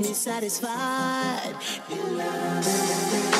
me satisfied. Your love.